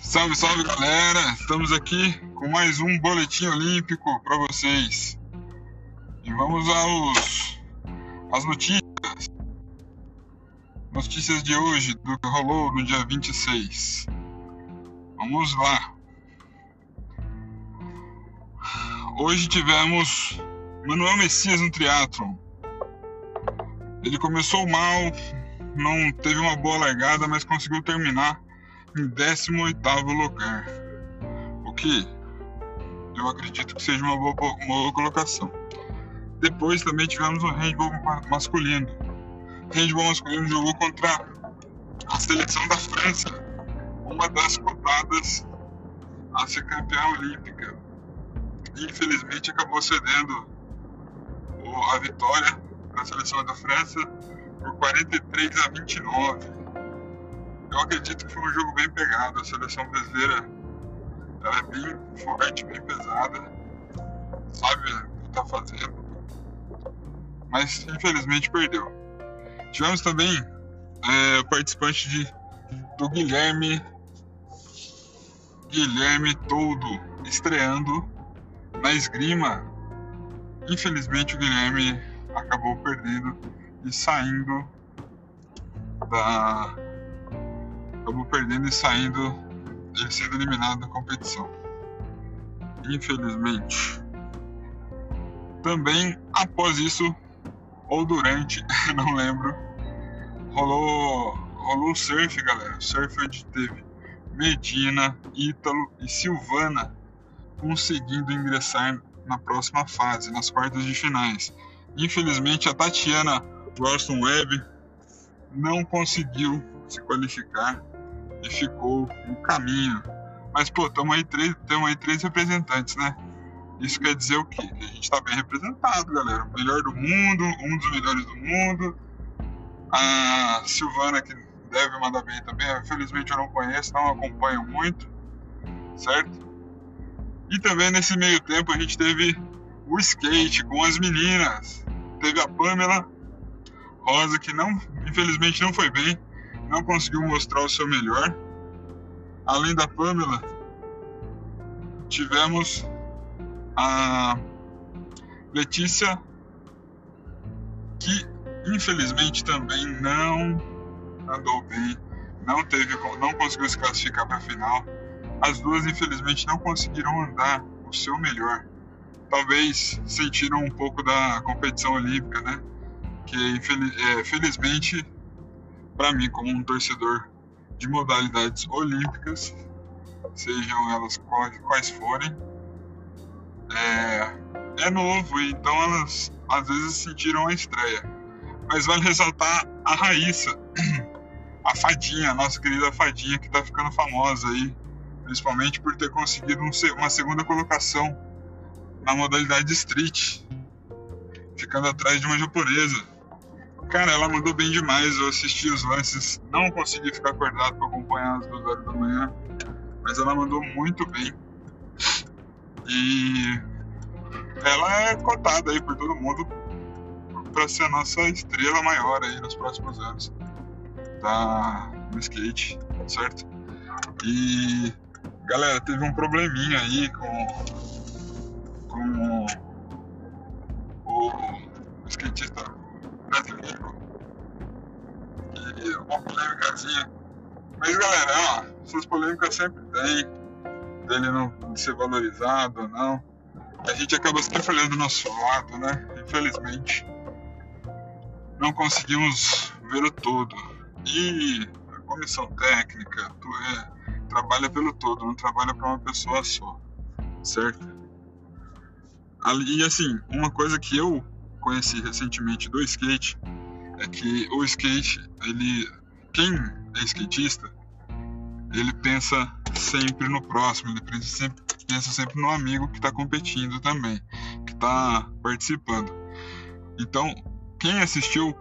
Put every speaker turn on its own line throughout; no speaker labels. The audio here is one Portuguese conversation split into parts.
Salve, salve galera! Estamos aqui com mais um boletim olímpico para vocês. E vamos aos às notícias. Notícias de hoje do que rolou no dia 26. Vamos lá. Hoje tivemos Manuel Messias no triatlon. Ele começou mal, não teve uma boa largada, mas conseguiu terminar em 18º lugar. O que eu acredito que seja uma boa, uma boa colocação. Depois também tivemos o handball masculino. O handball masculino jogou contra a seleção da França, uma das cotadas a ser campeã olímpica. Infelizmente acabou cedendo a vitória para a seleção da França por 43 a 29 eu acredito que foi um jogo bem pegado. A seleção brasileira ela é bem forte, bem pesada, sabe o que está fazendo, mas infelizmente perdeu. Tivemos também é, participante de, do Guilherme Guilherme Todo estreando na esgrima. Infelizmente o Guilherme acabou perdendo e saindo da perdendo e saindo, ele sendo eliminado da competição. Infelizmente. Também após isso, ou durante, não lembro, rolou, rolou surf, galera. Surf onde teve Medina, Ítalo e Silvana conseguindo ingressar na próxima fase, nas quartas de finais. Infelizmente, a Tatiana Ralston Webb não conseguiu se qualificar e ficou no caminho. Mas, pô, estamos aí, três, aí três representantes, né? Isso quer dizer o quê? Que a gente está bem representado, galera. O melhor do mundo, um dos melhores do mundo. A Silvana, que deve mandar bem também. Infelizmente eu não conheço, não acompanho muito, certo? E também nesse meio tempo a gente teve o skate com as meninas. Teve a Pamela Rosa, que não, infelizmente não foi bem não conseguiu mostrar o seu melhor. Além da Pamela, tivemos a Letícia, que infelizmente também não andou bem, não teve, não conseguiu se classificar para a final. As duas infelizmente não conseguiram andar o seu melhor. Talvez sentiram um pouco da competição olímpica, né? Que infeliz, é, felizmente para mim, como um torcedor de modalidades olímpicas, sejam elas quais, forem, é, é novo, então elas às vezes sentiram a estreia. Mas vale ressaltar a Raíssa, a Fadinha, a nossa querida Fadinha, que está ficando famosa aí, principalmente por ter conseguido um, uma segunda colocação na modalidade street, ficando atrás de uma japonesa. Cara, ela mandou bem demais. Eu assisti os lances, não consegui ficar acordado para acompanhar as duas horas da manhã, mas ela mandou muito bem. E ela é cotada aí por todo mundo para ser a nossa estrela maior aí nos próximos anos da no skate, certo? E galera, teve um probleminha aí com Uma polêmicazinha. Mas galera, ó, essas polêmicas sempre tem. Dele não ser valorizado ou não. A gente acaba sempre olhando do nosso lado, né? Infelizmente. Não conseguimos ver o todo. E a comissão técnica tu é, trabalha pelo todo, não trabalha para uma pessoa só. Certo? E assim, uma coisa que eu conheci recentemente do skate é que o skate, ele, quem é skatista, ele pensa sempre no próximo, ele pensa sempre, pensa sempre no amigo que está competindo também, que está participando. Então, quem assistiu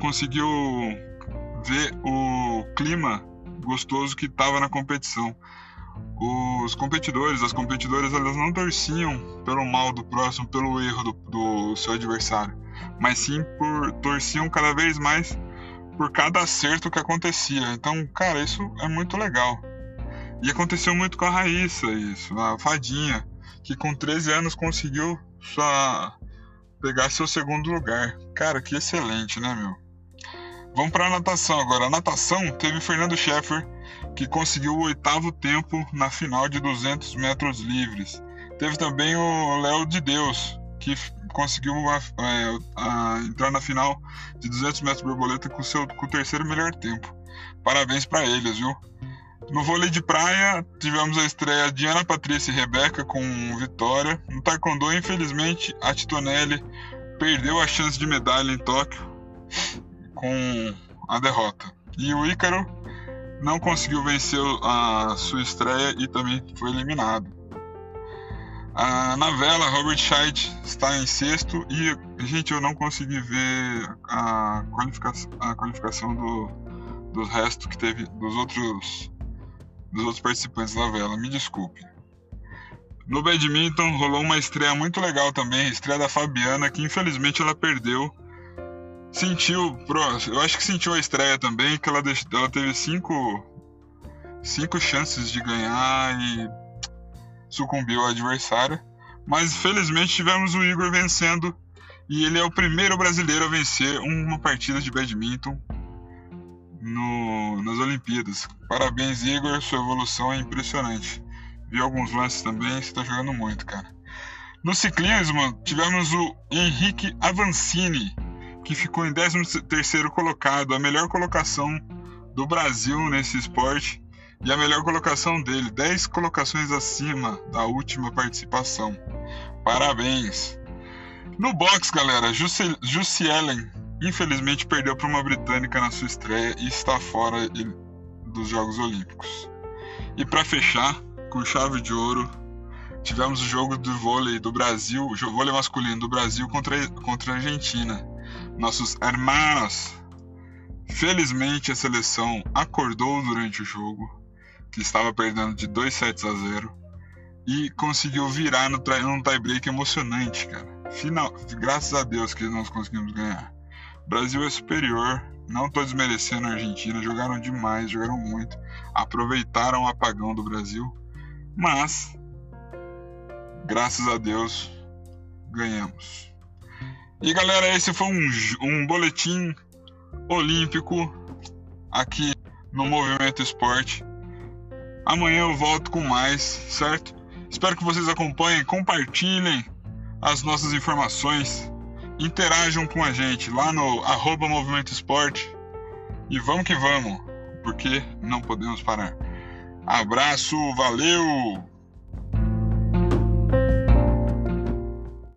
conseguiu ver o clima gostoso que estava na competição os competidores, as competidoras, elas não torciam pelo mal do próximo, pelo erro do, do seu adversário, mas sim por torciam cada vez mais por cada acerto que acontecia. Então, cara, isso é muito legal. E aconteceu muito com a Raíssa isso, a fadinha, que com 13 anos conseguiu só pegar seu segundo lugar. Cara, que excelente, né, meu? Vamos para a natação agora. A natação teve Fernando Scheffer, que conseguiu o oitavo tempo na final de 200 metros livres. Teve também o Léo de Deus, que conseguiu é, entrar na final de 200 metros borboleta com, seu, com o terceiro melhor tempo. Parabéns para eles, viu? No vôlei de praia, tivemos a estreia de Ana Patrícia e Rebeca com vitória. No taekwondo, infelizmente, a Titonelli perdeu a chance de medalha em Tóquio com a derrota. E o Ícaro não conseguiu vencer a sua estreia e também foi eliminado. Ah, na vela, Robert Scheid está em sexto e, gente, eu não consegui ver a qualificação, a qualificação do, dos restos que teve dos outros dos outros participantes da vela, me desculpe. No badminton rolou uma estreia muito legal também, a estreia da Fabiana, que infelizmente ela perdeu. Sentiu, eu acho que sentiu a estreia também, que ela, ela teve cinco, cinco chances de ganhar e sucumbiu ao adversário. Mas felizmente tivemos o Igor vencendo e ele é o primeiro brasileiro a vencer uma partida de badminton no, nas Olimpíadas. Parabéns, Igor, sua evolução é impressionante. Vi alguns lances também, você está jogando muito, cara. No ciclismo, tivemos o Henrique Avancini, que ficou em 13º colocado, a melhor colocação do Brasil nesse esporte e a melhor colocação dele, 10 colocações acima da última participação. Parabéns! No box, galera, Jussi Ellen infelizmente perdeu para uma britânica na sua estreia e está fora dos Jogos Olímpicos. E para fechar, com chave de ouro, tivemos o jogo do vôlei do Brasil, o vôlei masculino do Brasil contra, contra a Argentina. Nossos hermanos. Felizmente a seleção acordou durante o jogo, que estava perdendo de 2 sets a 0 e conseguiu virar no num tie-break emocionante, cara. Final, graças a Deus que nós conseguimos ganhar. Brasil é superior, não estou desmerecendo a Argentina, jogaram demais, jogaram muito, aproveitaram o apagão do Brasil, mas graças a Deus ganhamos. E galera, esse foi um, um boletim olímpico aqui no Movimento Esporte. Amanhã eu volto com mais, certo? Espero que vocês acompanhem, compartilhem as nossas informações interajam com a gente lá no arroba Movimento Esporte e vamos que vamos, porque não podemos parar. Abraço, valeu!